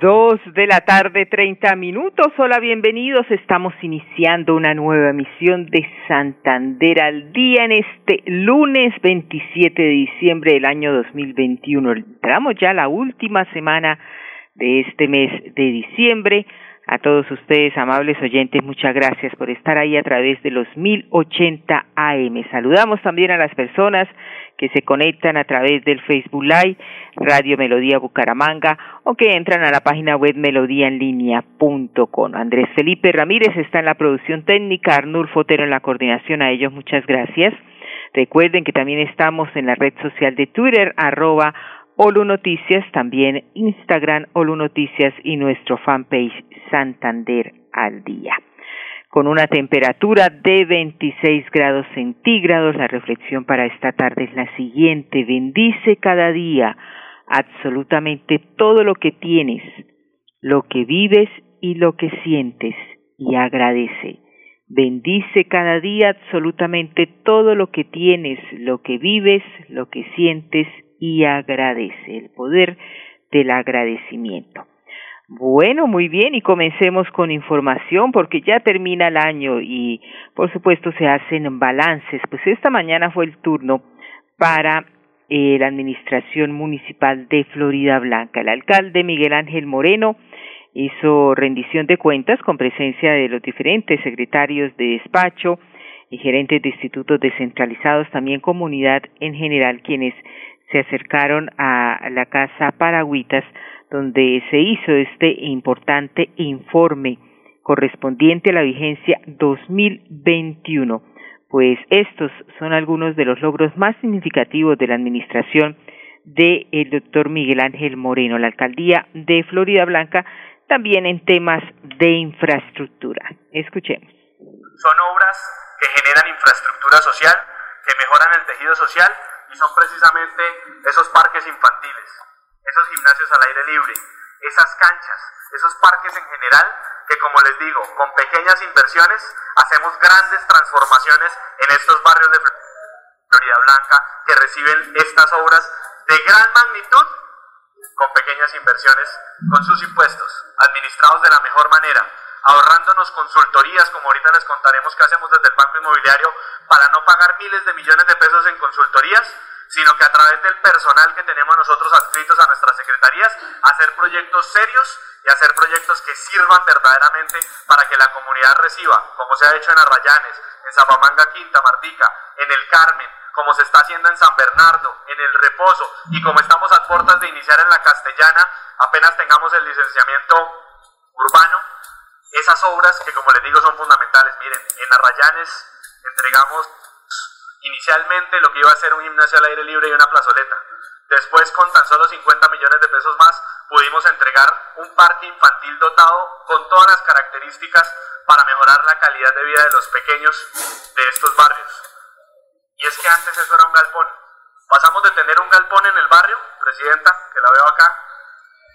Dos de la tarde, treinta minutos. Hola, bienvenidos. Estamos iniciando una nueva emisión de Santander al día en este lunes 27 de diciembre del año 2021. Entramos ya la última semana de este mes de diciembre. A todos ustedes, amables oyentes, muchas gracias por estar ahí a través de los 1080 AM. Saludamos también a las personas que se conectan a través del Facebook Live, Radio Melodía Bucaramanga, o que entran a la página web melodíaenlínea.com. Andrés Felipe Ramírez está en la producción técnica, Arnul Fotero en la coordinación, a ellos muchas gracias. Recuerden que también estamos en la red social de Twitter, arroba Olu Noticias, también Instagram Olu Noticias y nuestro fanpage Santander al día con una temperatura de 26 grados centígrados. La reflexión para esta tarde es la siguiente. Bendice cada día absolutamente todo lo que tienes, lo que vives y lo que sientes y agradece. Bendice cada día absolutamente todo lo que tienes, lo que vives, lo que sientes y agradece. El poder del agradecimiento. Bueno, muy bien, y comencemos con información porque ya termina el año y por supuesto se hacen balances. Pues esta mañana fue el turno para eh, la Administración Municipal de Florida Blanca. El alcalde Miguel Ángel Moreno hizo rendición de cuentas con presencia de los diferentes secretarios de despacho y gerentes de institutos descentralizados, también comunidad en general, quienes se acercaron a la Casa Paragüitas donde se hizo este importante informe correspondiente a la vigencia 2021, pues estos son algunos de los logros más significativos de la administración del el doctor Miguel Ángel Moreno, la alcaldía de Florida Blanca, también en temas de infraestructura. Escuchemos. Son obras que generan infraestructura social, que mejoran el tejido social son precisamente esos parques infantiles esos gimnasios al aire libre, esas canchas, esos parques en general, que como les digo, con pequeñas inversiones hacemos grandes transformaciones en estos barrios de Florida Blanca que reciben estas obras de gran magnitud con pequeñas inversiones, con sus impuestos, administrados de la mejor manera, ahorrándonos consultorías, como ahorita les contaremos qué hacemos desde el Banco Inmobiliario, para no pagar miles de millones de pesos en consultorías, sino que a través del personal que tenemos nosotros adscritos a nuestras secretarías, hacer proyectos serios y hacer proyectos que sirvan verdaderamente para que la comunidad reciba, como se ha hecho en Arrayanes, en Zapamanga Quinta, Martica, en el Carmen, como se está haciendo en San Bernardo, en el Reposo, y como estamos a puertas de iniciar en la Castellana, apenas tengamos el licenciamiento urbano, esas obras que como les digo son fundamentales. Miren, en Arrayanes entregamos Inicialmente lo que iba a ser un gimnasio al aire libre y una plazoleta. Después, con tan solo 50 millones de pesos más, pudimos entregar un parque infantil dotado con todas las características para mejorar la calidad de vida de los pequeños de estos barrios. Y es que antes eso era un galpón. Pasamos de tener un galpón en el barrio, Presidenta, que la veo acá,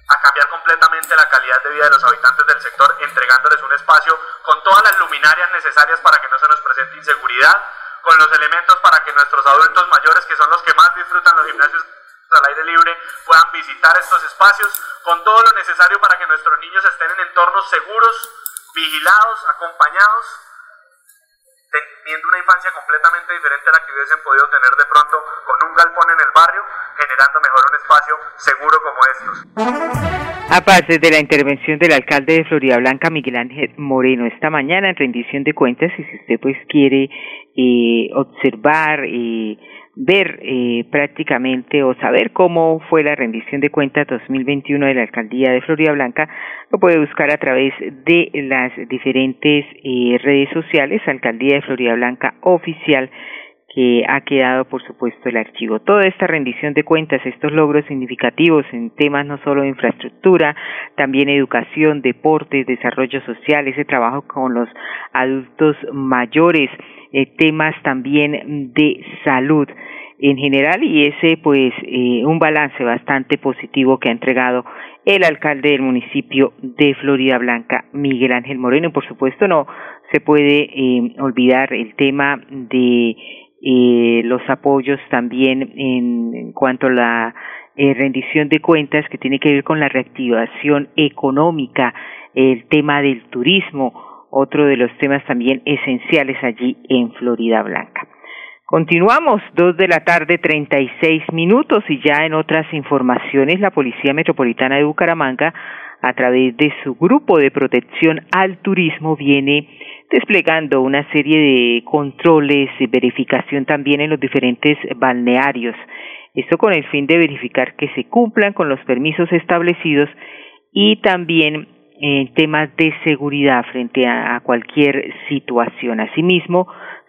a cambiar completamente la calidad de vida de los habitantes del sector, entregándoles un espacio con todas las luminarias necesarias para que no se nos presente inseguridad, con los elementos para que nuestros adultos mayores, que son los que más disfrutan los gimnasios al aire libre, puedan visitar estos espacios, con todo lo necesario para que nuestros niños estén en entornos seguros, vigilados, acompañados, teniendo una infancia completamente diferente a la que hubiesen podido tener de pronto con un galpón en el barrio, generando mejor un espacio seguro como estos. Aparte de la intervención del alcalde de Florida Blanca, Miguel Ángel Moreno, esta mañana en rendición de cuentas, y si usted pues quiere eh, observar y ver eh, prácticamente o saber cómo fue la rendición de cuentas 2021 de la alcaldía de Florida Blanca, lo puede buscar a través de las diferentes eh, redes sociales, Alcaldía de Florida Blanca Oficial, que ha quedado, por supuesto, el archivo. Toda esta rendición de cuentas, estos logros significativos en temas no solo de infraestructura, también educación, deportes, desarrollo social, ese trabajo con los adultos mayores, eh, temas también de salud en general y ese pues eh, un balance bastante positivo que ha entregado el alcalde del municipio de Florida Blanca, Miguel Ángel Moreno. Y por supuesto no se puede eh, olvidar el tema de eh, los apoyos también en, cuanto a la eh, rendición de cuentas que tiene que ver con la reactivación económica, el tema del turismo, otro de los temas también esenciales allí en Florida Blanca. Continuamos, dos de la tarde, treinta y seis minutos, y ya en otras informaciones, la Policía Metropolitana de Bucaramanga, a través de su grupo de protección al turismo, viene desplegando una serie de controles y verificación también en los diferentes balnearios. Esto con el fin de verificar que se cumplan con los permisos establecidos y también en temas de seguridad frente a, a cualquier situación. Asimismo,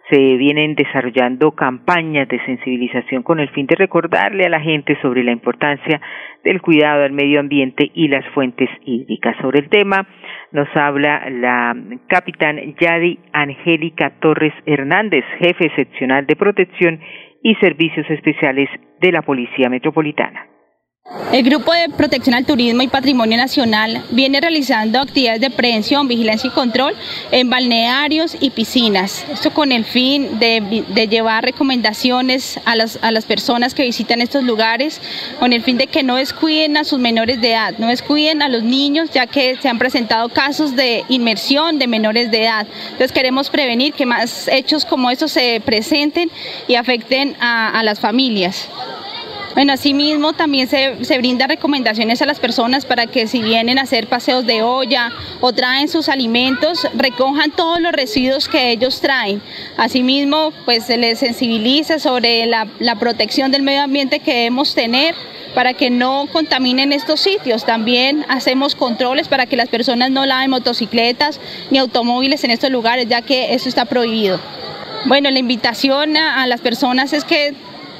se vienen desarrollando campañas de sensibilización con el fin de recordarle a la gente sobre la importancia del cuidado del medio ambiente y las fuentes hídricas. Sobre el tema nos habla la capitán Yadi Angélica Torres Hernández, jefe seccional de protección y servicios especiales de la Policía Metropolitana. El Grupo de Protección al Turismo y Patrimonio Nacional viene realizando actividades de prevención, vigilancia y control en balnearios y piscinas. Esto con el fin de, llevar recomendaciones a las, a las, personas que visitan estos lugares, con el fin de que no descuiden a sus menores de edad, no descuiden a los niños, ya que se han presentado casos de inmersión de menores de edad. Entonces queremos prevenir que más hechos como estos se presenten y afecten a las familias. Bueno, asimismo también se, se brinda recomendaciones a las personas para que si vienen a hacer paseos de olla o traen sus alimentos, recojan todos los residuos que ellos traen. Asimismo, pues se les sensibiliza sobre la, la protección del medio ambiente que debemos tener para que no contaminen estos sitios. También hacemos controles para que las personas no laven motocicletas ni automóviles en estos lugares, ya que eso está prohibido. Bueno, la invitación a, a las personas es que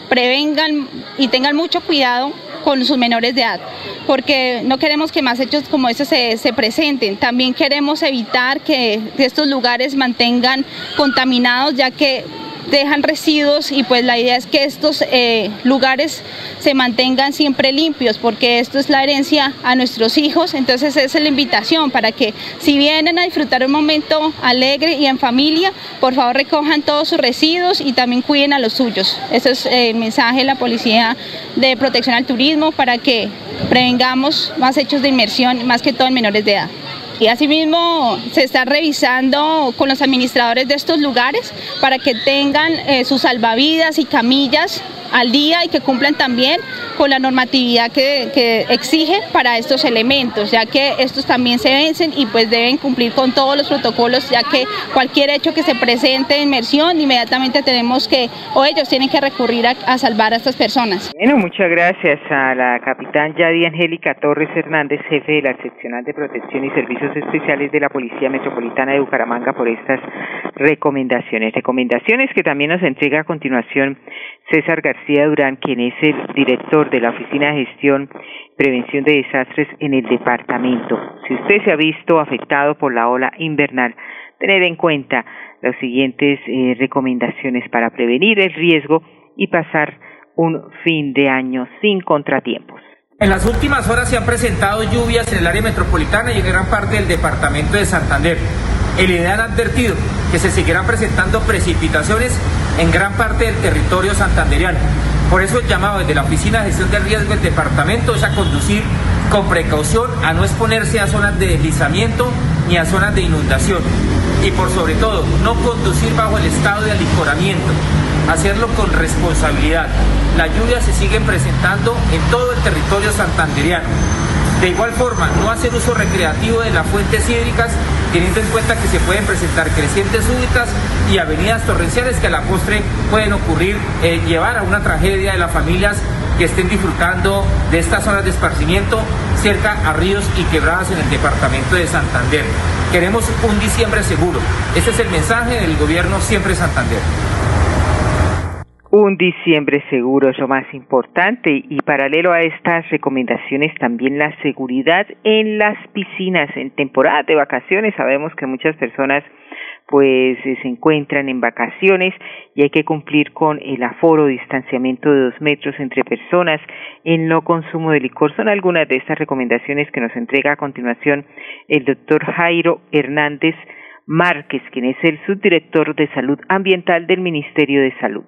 prevengan y tengan mucho cuidado con sus menores de edad, porque no queremos que más hechos como estos se, se presenten. También queremos evitar que estos lugares mantengan contaminados, ya que dejan residuos y pues la idea es que estos eh, lugares se mantengan siempre limpios porque esto es la herencia a nuestros hijos, entonces esa es la invitación para que si vienen a disfrutar un momento alegre y en familia, por favor recojan todos sus residuos y también cuiden a los suyos. Ese es el mensaje de la Policía de Protección al Turismo para que prevengamos más hechos de inmersión, más que todo en menores de edad. Y asimismo se está revisando con los administradores de estos lugares para que tengan eh, sus salvavidas y camillas al día y que cumplan también con la normatividad que, que, exige para estos elementos, ya que estos también se vencen y pues deben cumplir con todos los protocolos, ya que cualquier hecho que se presente en inmersión, inmediatamente tenemos que, o ellos tienen que recurrir a, a salvar a estas personas. Bueno, muchas gracias a la capitán Yadi Angélica Torres Hernández, jefe de la seccional de protección y servicios especiales de la Policía Metropolitana de Bucaramanga por estas recomendaciones. Recomendaciones que también nos entrega a continuación César García Durán, quien es el director de la Oficina de Gestión Prevención de Desastres en el departamento. Si usted se ha visto afectado por la ola invernal, tener en cuenta las siguientes eh, recomendaciones para prevenir el riesgo y pasar un fin de año sin contratiempos. En las últimas horas se han presentado lluvias en el área metropolitana y en gran parte del departamento de Santander. El IDEAN ha advertido que se seguirán presentando precipitaciones en gran parte del territorio santanderiano. Por eso el llamado desde la Oficina de Gestión de Riesgo del departamento es a conducir con precaución, a no exponerse a zonas de deslizamiento ni a zonas de inundación. Y por sobre todo, no conducir bajo el estado de alicoramiento, hacerlo con responsabilidad. Las lluvias se siguen presentando en todo el territorio santanderiano. De igual forma, no hacer uso recreativo de las fuentes hídricas, teniendo en cuenta que se pueden presentar crecientes súbitas y avenidas torrenciales que a la postre pueden ocurrir, eh, llevar a una tragedia de las familias que estén disfrutando de estas zonas de esparcimiento cerca a ríos y quebradas en el departamento de Santander. Queremos un diciembre seguro. Ese es el mensaje del gobierno Siempre Santander. Un diciembre seguro es lo más importante y paralelo a estas recomendaciones también la seguridad en las piscinas en temporada de vacaciones. Sabemos que muchas personas pues eh, se encuentran en vacaciones y hay que cumplir con el aforo, distanciamiento de dos metros entre personas, el no consumo de licor. Son algunas de estas recomendaciones que nos entrega a continuación el doctor Jairo Hernández Márquez, quien es el subdirector de salud ambiental del Ministerio de Salud.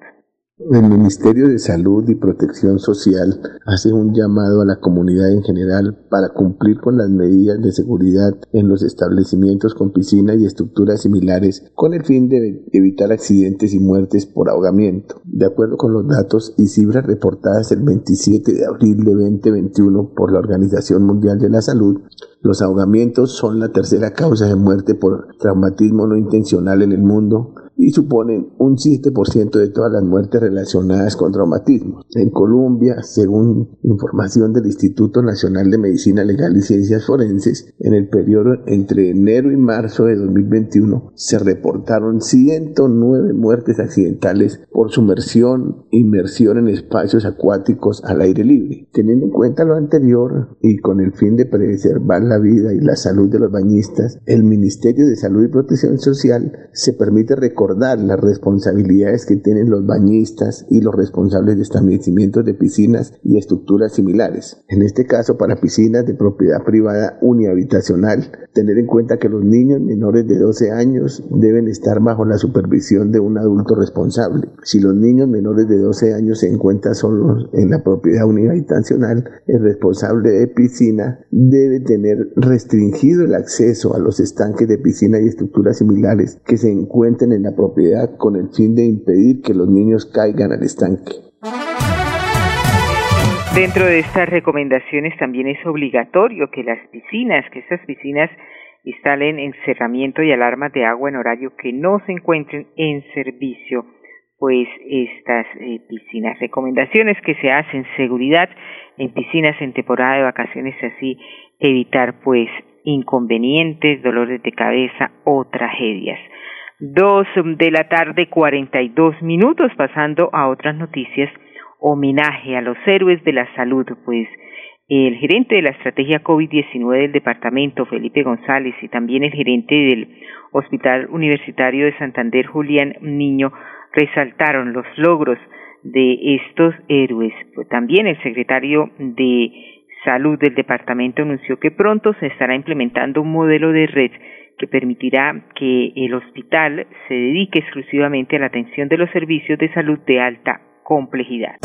El Ministerio de Salud y Protección Social hace un llamado a la comunidad en general para cumplir con las medidas de seguridad en los establecimientos con piscinas y estructuras similares con el fin de evitar accidentes y muertes por ahogamiento. De acuerdo con los datos y cifras reportadas el 27 de abril de 2021 por la Organización Mundial de la Salud, los ahogamientos son la tercera causa de muerte por traumatismo no intencional en el mundo y suponen un 7% de todas las muertes relacionadas con traumatismo. En Colombia, según información del Instituto Nacional de Medicina Legal y Ciencias Forenses, en el periodo entre enero y marzo de 2021 se reportaron 109 muertes accidentales por sumersión, inmersión en espacios acuáticos al aire libre. Teniendo en cuenta lo anterior y con el fin de preservar la vida y la salud de los bañistas, el Ministerio de Salud y Protección Social se permite recordar las responsabilidades que tienen los bañistas y los responsables de establecimientos de piscinas y estructuras similares. En este caso, para piscinas de propiedad privada unihabitacional, tener en cuenta que los niños menores de 12 años deben estar bajo la supervisión de un adulto responsable. Si los niños menores de 12 años se encuentran solos en la propiedad unihabitacional, el responsable de piscina debe tener restringido el acceso a los estanques de piscina y estructuras similares que se encuentren en la propiedad con el fin de impedir que los niños caigan al estanque. Dentro de estas recomendaciones también es obligatorio que las piscinas, que estas piscinas instalen encerramiento y alarmas de agua en horario que no se encuentren en servicio, pues estas eh, piscinas. Recomendaciones que se hacen seguridad en piscinas en temporada de vacaciones, así evitar pues inconvenientes, dolores de cabeza o tragedias. Dos de la tarde, cuarenta y dos minutos, pasando a otras noticias. Homenaje a los héroes de la salud, pues el gerente de la estrategia COVID-19 del departamento, Felipe González, y también el gerente del Hospital Universitario de Santander, Julián Niño, resaltaron los logros de estos héroes. También el secretario de Salud del departamento anunció que pronto se estará implementando un modelo de red que permitirá que el hospital se dedique exclusivamente a la atención de los servicios de salud de alta complejidad.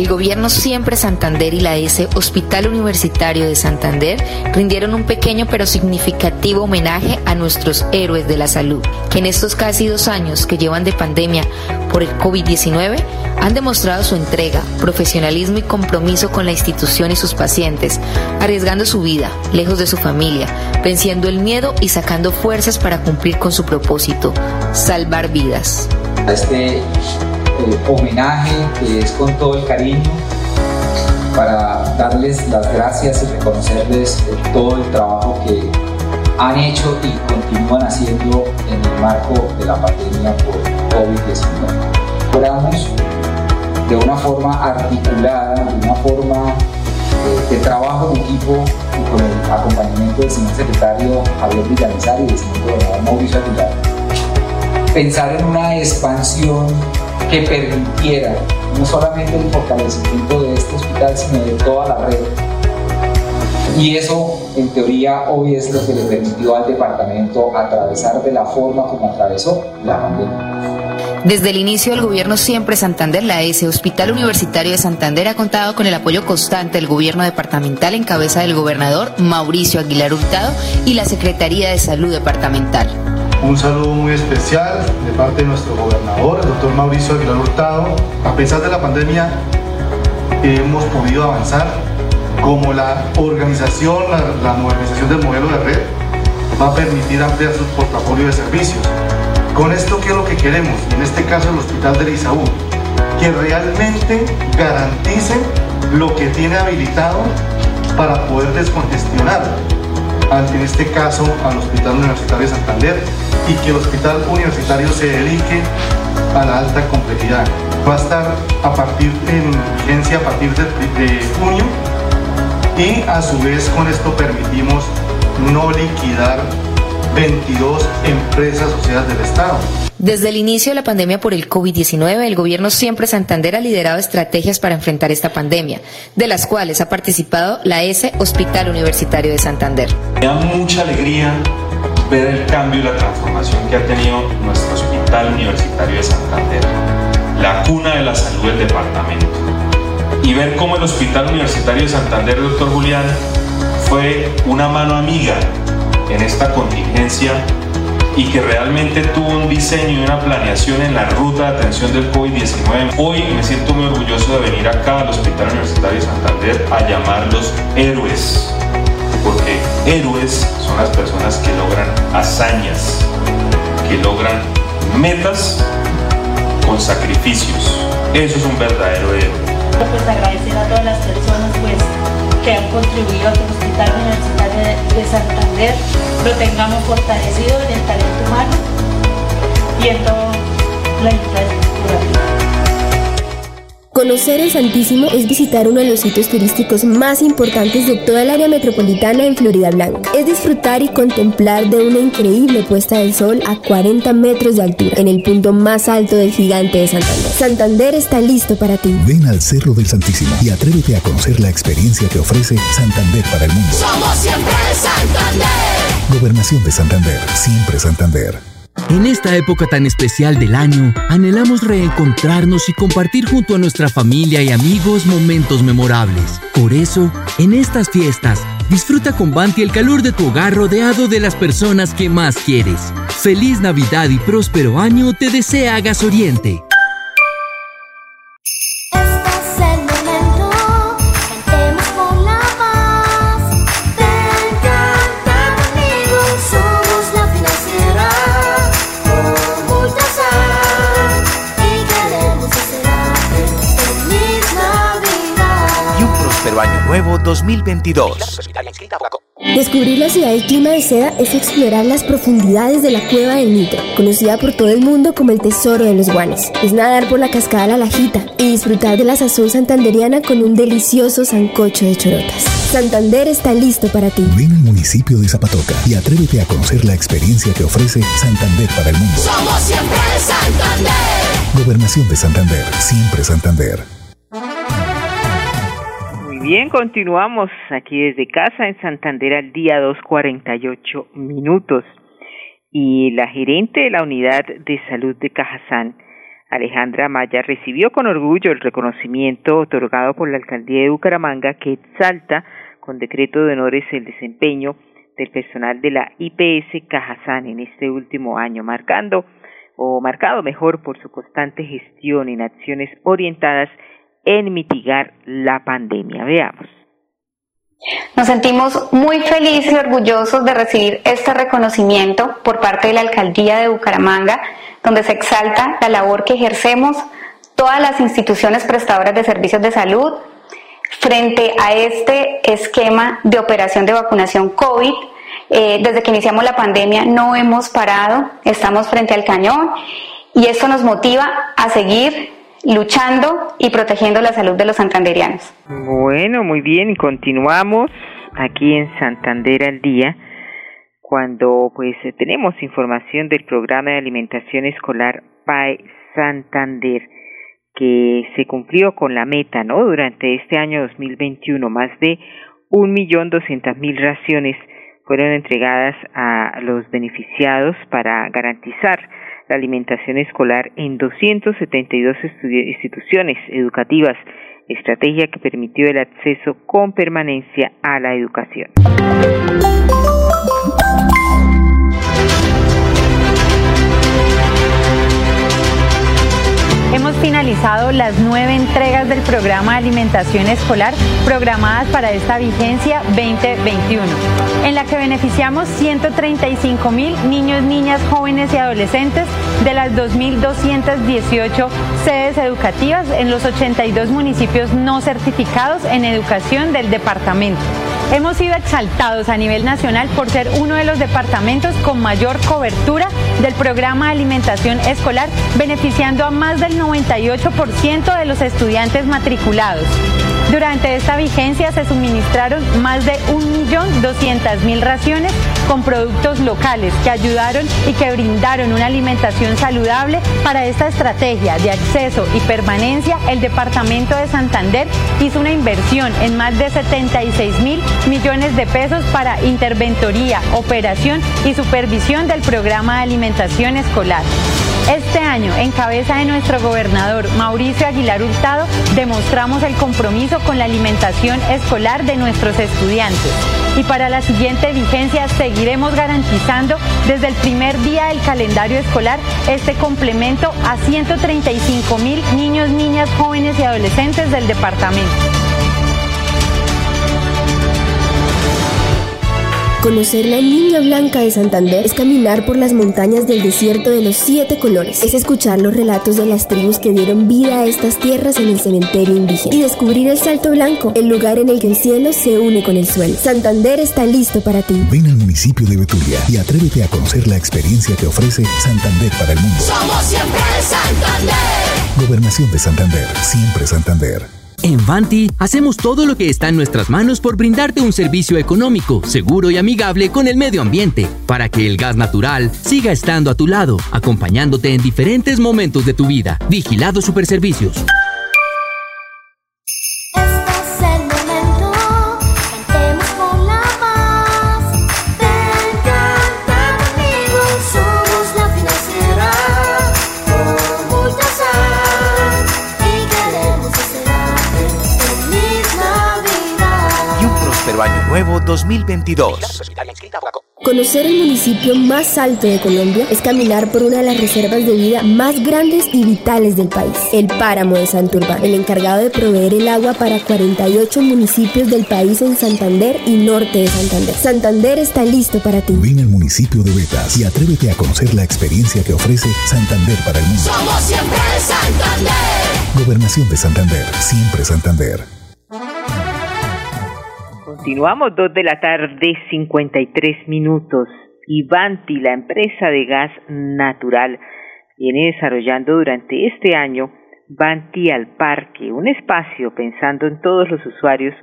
El gobierno Siempre Santander y la S Hospital Universitario de Santander rindieron un pequeño pero significativo homenaje a nuestros héroes de la salud, que en estos casi dos años que llevan de pandemia por el COVID-19 han demostrado su entrega, profesionalismo y compromiso con la institución y sus pacientes, arriesgando su vida, lejos de su familia, venciendo el miedo y sacando fuerzas para cumplir con su propósito, salvar vidas. Este homenaje que es con todo el cariño para darles las gracias y reconocerles todo el trabajo que han hecho y continúan haciendo en el marco de la pandemia por COVID-19. Logramos de una forma articulada, de una forma de, trabajo en equipo y con el acompañamiento del señor secretario Javier Villanizar y del señor gobernador Mauricio Aguilar, pensar en una expansión que permitiera no solamente el fortalecimiento de este hospital, sino de toda la red. Y eso, en teoría, hoy es lo que le permitió al departamento atravesar de la forma como atravesó la pandemia. Desde el inicio del gobierno Siempre Santander, la S Hospital Universitario de Santander ha contado con el apoyo constante del gobierno departamental en cabeza del gobernador Mauricio Aguilar Hurtado y la Secretaría de Salud Departamental. Un saludo muy especial de parte de nuestro gobernador, el doctor Mauricio Aguilar Hurtado. A pesar de la pandemia, hemos podido avanzar como la organización, la, modernización del modelo de red va a permitir ampliar su portafolio de servicios. Con esto, ¿qué es lo que queremos? En este caso, el Hospital de Isaú, que realmente garantice lo que tiene habilitado para poder descongestionar en este caso al Hospital Universitario de Santander y que el Hospital Universitario se dedique a la alta complejidad. Va a estar a partir en vigencia a partir de, de junio y a su vez con esto permitimos no liquidar 22 empresas sociedades del Estado. Desde el inicio de la pandemia por el COVID-19, el gobierno siempre Santander ha liderado estrategias para enfrentar esta pandemia, de las cuales ha participado la S Hospital Universitario de Santander. Me da mucha alegría ver el cambio y la transformación que ha tenido nuestro Hospital Universitario de Santander, la cuna de la salud del departamento, y ver cómo el Hospital Universitario de Santander, doctor Julián, fue una mano amiga en esta contingencia y que realmente tuvo un diseño y una planeación en la ruta de atención del COVID-19. Hoy me siento muy orgulloso de venir acá al Hospital Universitario de Santander a llamarlos héroes, porque héroes son las personas que logran hazañas, que logran metas con sacrificios. Eso es un verdadero héroe. Pues agradecer a todas las personas pues, que han contribuido a que el Hospital Universitario de Santander lo tengamos fortalecido en el talento humano y en toda la infraestructura. Conocer el Santísimo es visitar uno de los sitios turísticos más importantes de toda el área metropolitana en Florida Blanca. Es disfrutar y contemplar de una increíble puesta del sol a 40 metros de altura, en el punto más alto del gigante de Santander. Santander está listo para ti. Ven al Cerro del Santísimo y atrévete a conocer la experiencia que ofrece Santander para el mundo. Somos siempre Santander. Gobernación de Santander, siempre Santander. En esta época tan especial del año, anhelamos reencontrarnos y compartir junto a nuestra familia y amigos momentos memorables. Por eso, en estas fiestas, disfruta con Banti el calor de tu hogar rodeado de las personas que más quieres. Feliz Navidad y próspero año te desea Gas Oriente. Año Nuevo 2022. Descubrir la ciudad del clima de seda es explorar las profundidades de la cueva del Nitro, conocida por todo el mundo como el tesoro de los guanes. Es nadar por la cascada La Lajita y disfrutar de la sazón santanderiana con un delicioso sancocho de chorotas. Santander está listo para ti. Ven al municipio de Zapatoca y atrévete a conocer la experiencia que ofrece Santander para el mundo. Somos siempre Santander. Gobernación de Santander, siempre Santander bien, continuamos aquí desde casa en Santander al día 2.48 minutos. Y la gerente de la unidad de salud de Cajazán, Alejandra Maya, recibió con orgullo el reconocimiento otorgado por la alcaldía de Bucaramanga que exalta con decreto de honores el desempeño del personal de la IPS Cajazán en este último año, marcando o marcado mejor por su constante gestión en acciones orientadas en mitigar la pandemia. Veamos. Nos sentimos muy felices y orgullosos de recibir este reconocimiento por parte de la Alcaldía de Bucaramanga, donde se exalta la labor que ejercemos todas las instituciones prestadoras de servicios de salud frente a este esquema de operación de vacunación COVID. Eh, desde que iniciamos la pandemia no hemos parado, estamos frente al cañón y esto nos motiva a seguir luchando y protegiendo la salud de los santanderianos. Bueno, muy bien, y continuamos aquí en Santander al día cuando pues tenemos información del programa de alimentación escolar PAE Santander que se cumplió con la meta, ¿no? Durante este año 2021, más de un millón doscientas mil raciones fueron entregadas a los beneficiados para garantizar la alimentación escolar en 272 instituciones educativas, estrategia que permitió el acceso con permanencia a la educación. Las nueve entregas del programa de alimentación escolar programadas para esta vigencia 2021, en la que beneficiamos 135 mil niños, niñas, jóvenes y adolescentes de las 2.218 sedes educativas en los 82 municipios no certificados en educación del departamento. Hemos sido exaltados a nivel nacional por ser uno de los departamentos con mayor cobertura del programa de alimentación escolar, beneficiando a más del 98% de los estudiantes matriculados. Durante esta vigencia se suministraron más de 1.200.000 raciones con productos locales que ayudaron y que brindaron una alimentación saludable. Para esta estrategia de acceso y permanencia, el Departamento de Santander hizo una inversión en más de 76 mil millones de pesos para interventoría, operación y supervisión del programa de alimentación escolar. Este año, en cabeza de nuestro gobernador Mauricio Aguilar Hurtado, demostramos el compromiso con la alimentación escolar de nuestros estudiantes. Y para la siguiente vigencia seguiremos garantizando desde el primer día del calendario escolar este complemento a 135 mil niños, niñas, jóvenes y adolescentes del departamento. Conocer la niña blanca de Santander es caminar por las montañas del desierto de los siete colores. Es escuchar los relatos de las tribus que dieron vida a estas tierras en el cementerio indígena. Y descubrir el Salto Blanco, el lugar en el que el cielo se une con el suelo. Santander está listo para ti. Ven al municipio de Betulia y atrévete a conocer la experiencia que ofrece Santander para el mundo. Somos siempre Santander. Gobernación de Santander, siempre Santander. En Vanti hacemos todo lo que está en nuestras manos por brindarte un servicio económico, seguro y amigable con el medio ambiente, para que el gas natural siga estando a tu lado, acompañándote en diferentes momentos de tu vida. Vigilado Superservicios. 2022. Conocer el municipio más alto de Colombia es caminar por una de las reservas de vida más grandes y vitales del país, el páramo de Santurbán, el encargado de proveer el agua para 48 municipios del país en Santander y norte de Santander. Santander está listo para ti. Ven al municipio de Betas y atrévete a conocer la experiencia que ofrece Santander para el mundo. Somos siempre Santander. Gobernación de Santander, siempre Santander. Continuamos, dos de la tarde, 53 minutos. Ivanti, la empresa de gas natural, viene desarrollando durante este año Vanti al Parque, un espacio pensando en todos los usuarios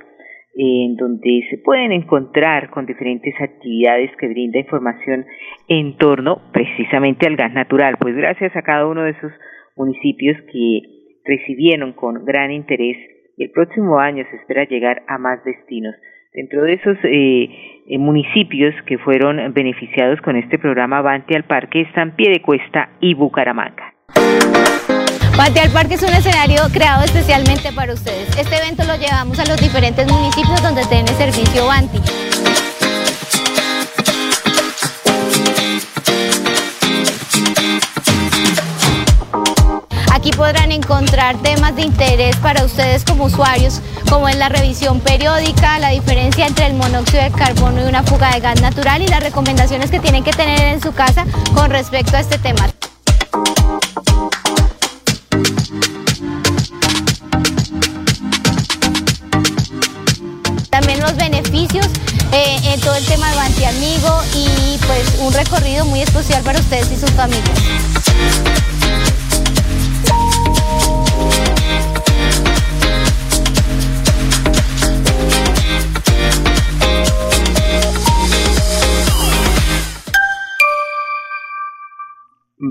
en donde se pueden encontrar con diferentes actividades que brinda información en torno precisamente al gas natural. Pues gracias a cada uno de esos municipios que recibieron con gran interés, el próximo año se espera llegar a más destinos. Dentro de esos eh, eh, municipios que fueron beneficiados con este programa Vante al Parque están Piedecuesta y Bucaramanga. Vante al Parque es un escenario creado especialmente para ustedes. Este evento lo llevamos a los diferentes municipios donde tiene servicio Vanti. Podrán encontrar temas de interés para ustedes como usuarios, como es la revisión periódica, la diferencia entre el monóxido de carbono y una fuga de gas natural y las recomendaciones que tienen que tener en su casa con respecto a este tema. También los beneficios eh, en todo el tema de Banti Amigo y pues un recorrido muy especial para ustedes y sus familias.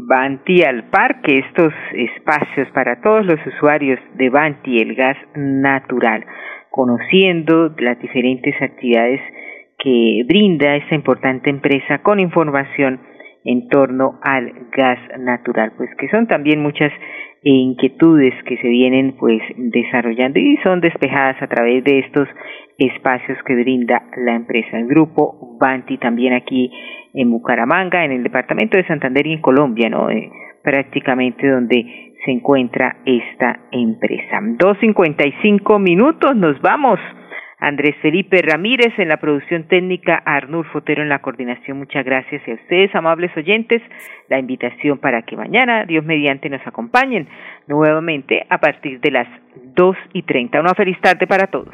Banti al Parque, estos espacios para todos los usuarios de Banti, el gas natural, conociendo las diferentes actividades que brinda esta importante empresa con información en torno al gas natural, pues que son también muchas inquietudes que se vienen pues desarrollando y son despejadas a través de estos espacios que brinda la empresa. Grupo Banti también aquí en Bucaramanga, en el departamento de Santander y en Colombia, ¿no? Eh, prácticamente donde se encuentra esta empresa. 2.55 minutos, nos vamos. Andrés Felipe Ramírez en la producción técnica, Arnul Fotero en la coordinación. Muchas gracias a ustedes, amables oyentes. La invitación para que mañana, Dios mediante, nos acompañen nuevamente a partir de las 2 y 30. Una feliz tarde para todos.